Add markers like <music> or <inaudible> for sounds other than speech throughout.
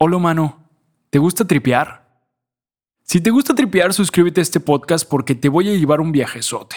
Hola humano, ¿te gusta tripear? Si te gusta tripear, suscríbete a este podcast porque te voy a llevar un viajezote.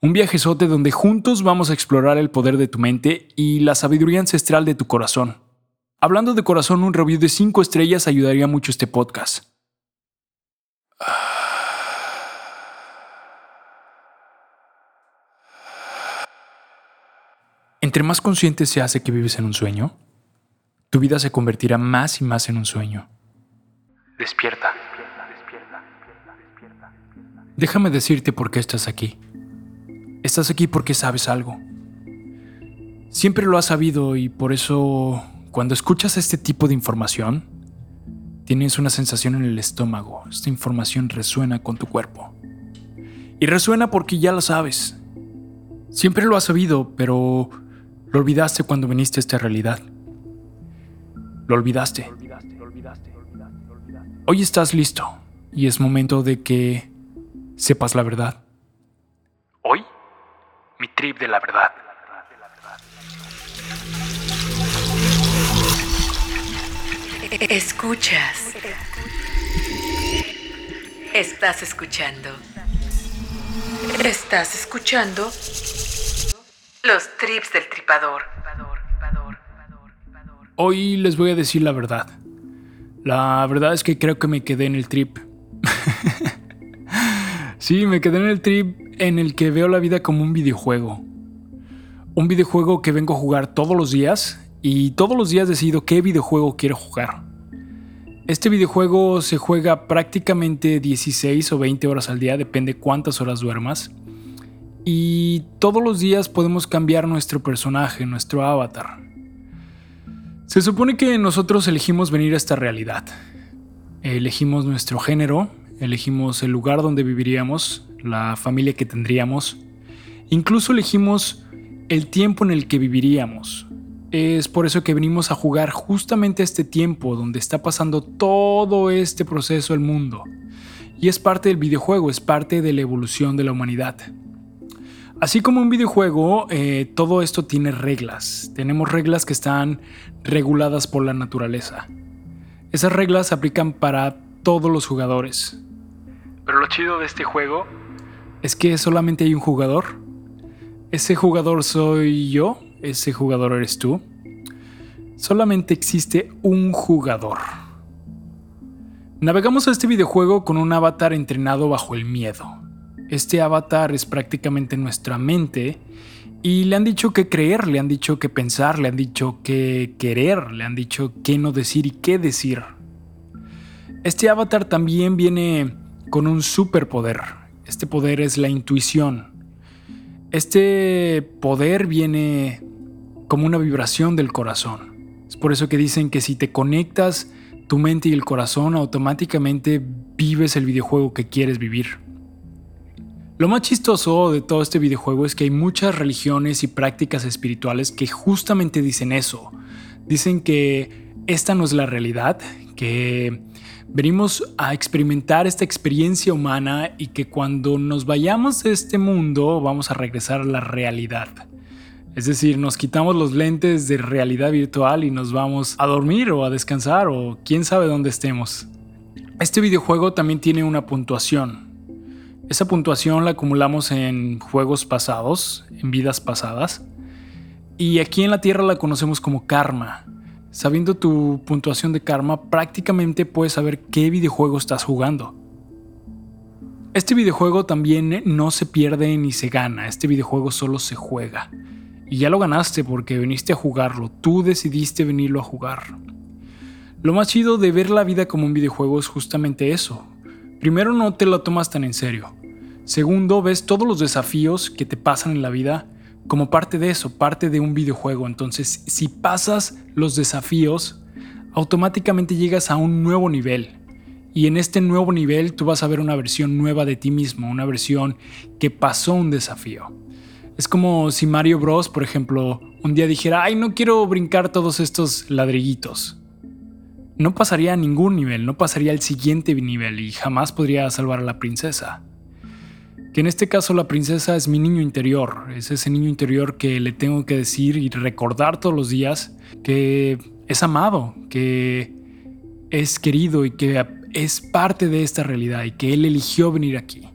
Un viajezote donde juntos vamos a explorar el poder de tu mente y la sabiduría ancestral de tu corazón. Hablando de corazón, un review de 5 estrellas ayudaría mucho este podcast. Entre más consciente se hace que vives en un sueño, tu vida se convertirá más y más en un sueño. Despierta. Déjame decirte por qué estás aquí. Estás aquí porque sabes algo. Siempre lo has sabido y por eso cuando escuchas este tipo de información, tienes una sensación en el estómago. Esta información resuena con tu cuerpo. Y resuena porque ya lo sabes. Siempre lo has sabido, pero lo olvidaste cuando viniste a esta realidad. Lo olvidaste. Hoy estás listo y es momento de que sepas la verdad. Hoy, mi trip de la verdad. Escuchas. Estás escuchando. Estás escuchando los trips del tripador. Hoy les voy a decir la verdad. La verdad es que creo que me quedé en el trip. <laughs> sí, me quedé en el trip en el que veo la vida como un videojuego. Un videojuego que vengo a jugar todos los días y todos los días decido qué videojuego quiero jugar. Este videojuego se juega prácticamente 16 o 20 horas al día, depende cuántas horas duermas. Y todos los días podemos cambiar nuestro personaje, nuestro avatar. Se supone que nosotros elegimos venir a esta realidad. Elegimos nuestro género, elegimos el lugar donde viviríamos, la familia que tendríamos, incluso elegimos el tiempo en el que viviríamos. Es por eso que venimos a jugar justamente este tiempo donde está pasando todo este proceso el mundo. Y es parte del videojuego, es parte de la evolución de la humanidad. Así como un videojuego, eh, todo esto tiene reglas. Tenemos reglas que están reguladas por la naturaleza. Esas reglas se aplican para todos los jugadores. Pero lo chido de este juego es que solamente hay un jugador. Ese jugador soy yo, ese jugador eres tú. Solamente existe un jugador. Navegamos a este videojuego con un avatar entrenado bajo el miedo. Este avatar es prácticamente nuestra mente y le han dicho que creer, le han dicho que pensar, le han dicho que querer, le han dicho qué no decir y qué decir. Este avatar también viene con un superpoder. Este poder es la intuición. Este poder viene como una vibración del corazón. Es por eso que dicen que si te conectas tu mente y el corazón, automáticamente vives el videojuego que quieres vivir. Lo más chistoso de todo este videojuego es que hay muchas religiones y prácticas espirituales que justamente dicen eso. Dicen que esta no es la realidad, que venimos a experimentar esta experiencia humana y que cuando nos vayamos de este mundo vamos a regresar a la realidad. Es decir, nos quitamos los lentes de realidad virtual y nos vamos a dormir o a descansar o quién sabe dónde estemos. Este videojuego también tiene una puntuación. Esa puntuación la acumulamos en juegos pasados, en vidas pasadas. Y aquí en la Tierra la conocemos como karma. Sabiendo tu puntuación de karma, prácticamente puedes saber qué videojuego estás jugando. Este videojuego también no se pierde ni se gana, este videojuego solo se juega. Y ya lo ganaste porque viniste a jugarlo, tú decidiste venirlo a jugar. Lo más chido de ver la vida como un videojuego es justamente eso, Primero, no te lo tomas tan en serio. Segundo, ves todos los desafíos que te pasan en la vida como parte de eso, parte de un videojuego. Entonces, si pasas los desafíos, automáticamente llegas a un nuevo nivel. Y en este nuevo nivel tú vas a ver una versión nueva de ti mismo, una versión que pasó un desafío. Es como si Mario Bros, por ejemplo, un día dijera, ay, no quiero brincar todos estos ladrillitos no pasaría a ningún nivel, no pasaría al siguiente nivel y jamás podría salvar a la princesa. Que en este caso la princesa es mi niño interior, es ese niño interior que le tengo que decir y recordar todos los días que es amado, que es querido y que es parte de esta realidad y que Él eligió venir aquí.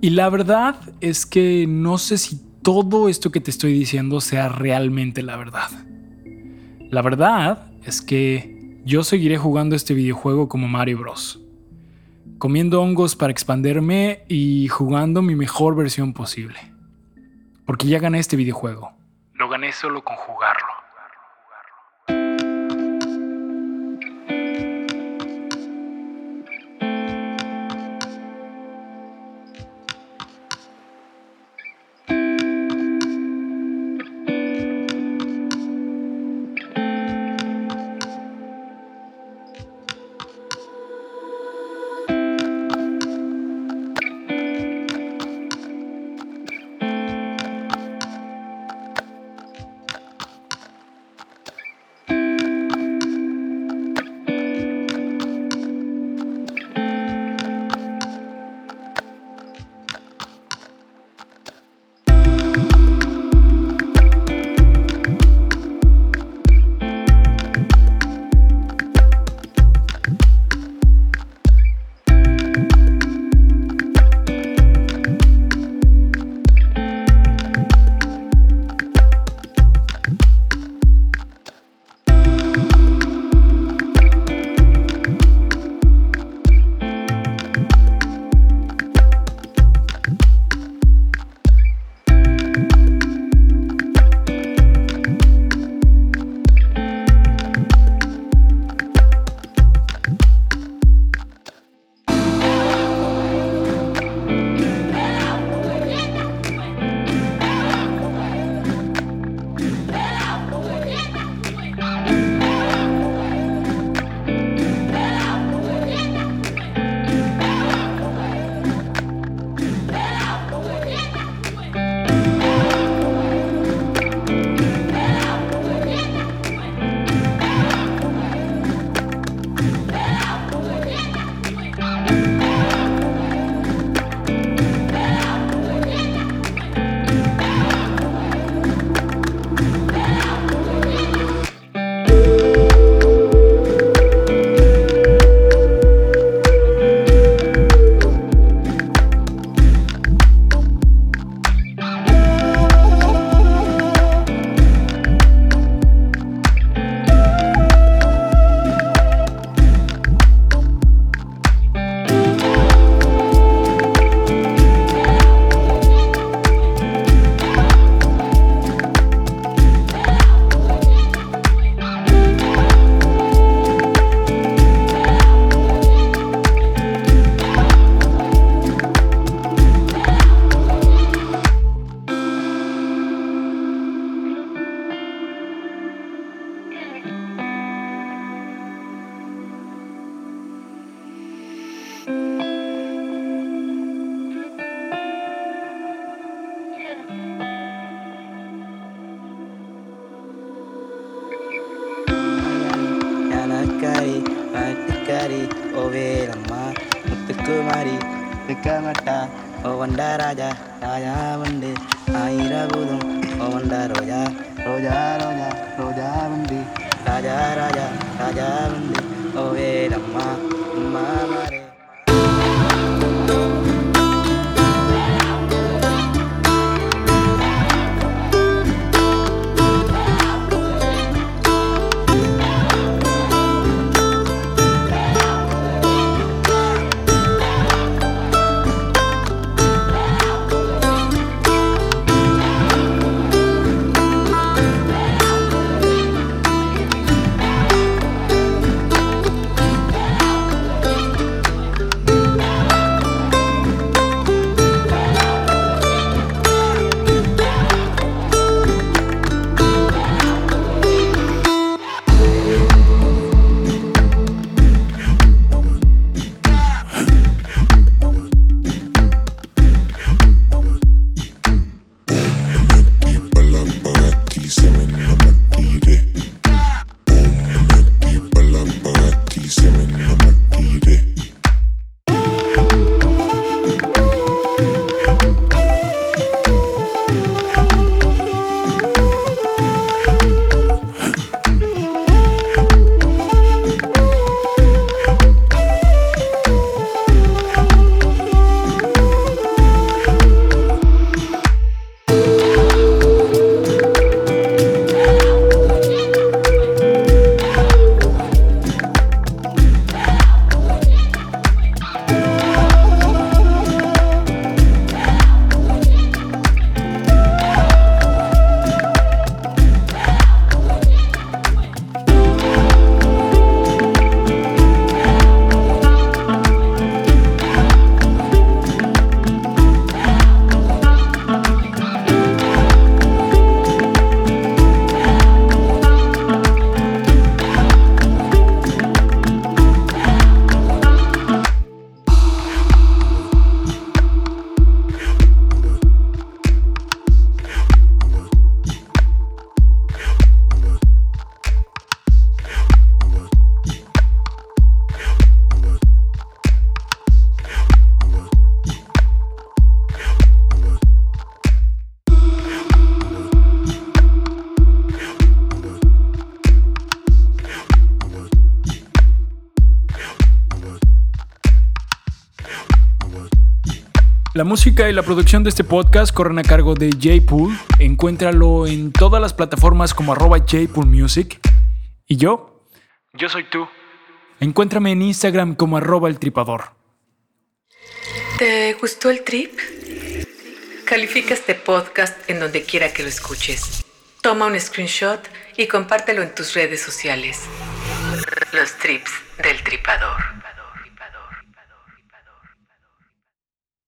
Y la verdad es que no sé si todo esto que te estoy diciendo sea realmente la verdad. La verdad es que yo seguiré jugando este videojuego como Mario Bros. Comiendo hongos para expanderme y jugando mi mejor versión posible. Porque ya gané este videojuego. Lo gané solo con jugarlo. ஆட்டுக்காரி ஓ வேலம்மா முத்துக்குமாரி விக்கமட்டா ஓ வண்டா ராஜா ராஜா வந்து ஆயிரபூதம் ஓ வண்டா ரோஜா ரோஜா ரோஜா ரோஜா வந்து ராஜா ராஜா ராஜா வந்து ஓ வேலம்மா அம்மா மாறே. La música y la producción de este podcast corren a cargo de J-Pool. Encuéntralo en todas las plataformas como arroba Music. ¿Y yo? Yo soy tú. Encuéntrame en Instagram como arroba el tripador. ¿Te gustó el trip? Califica este podcast en donde quiera que lo escuches. Toma un screenshot y compártelo en tus redes sociales. Los trips del tripador.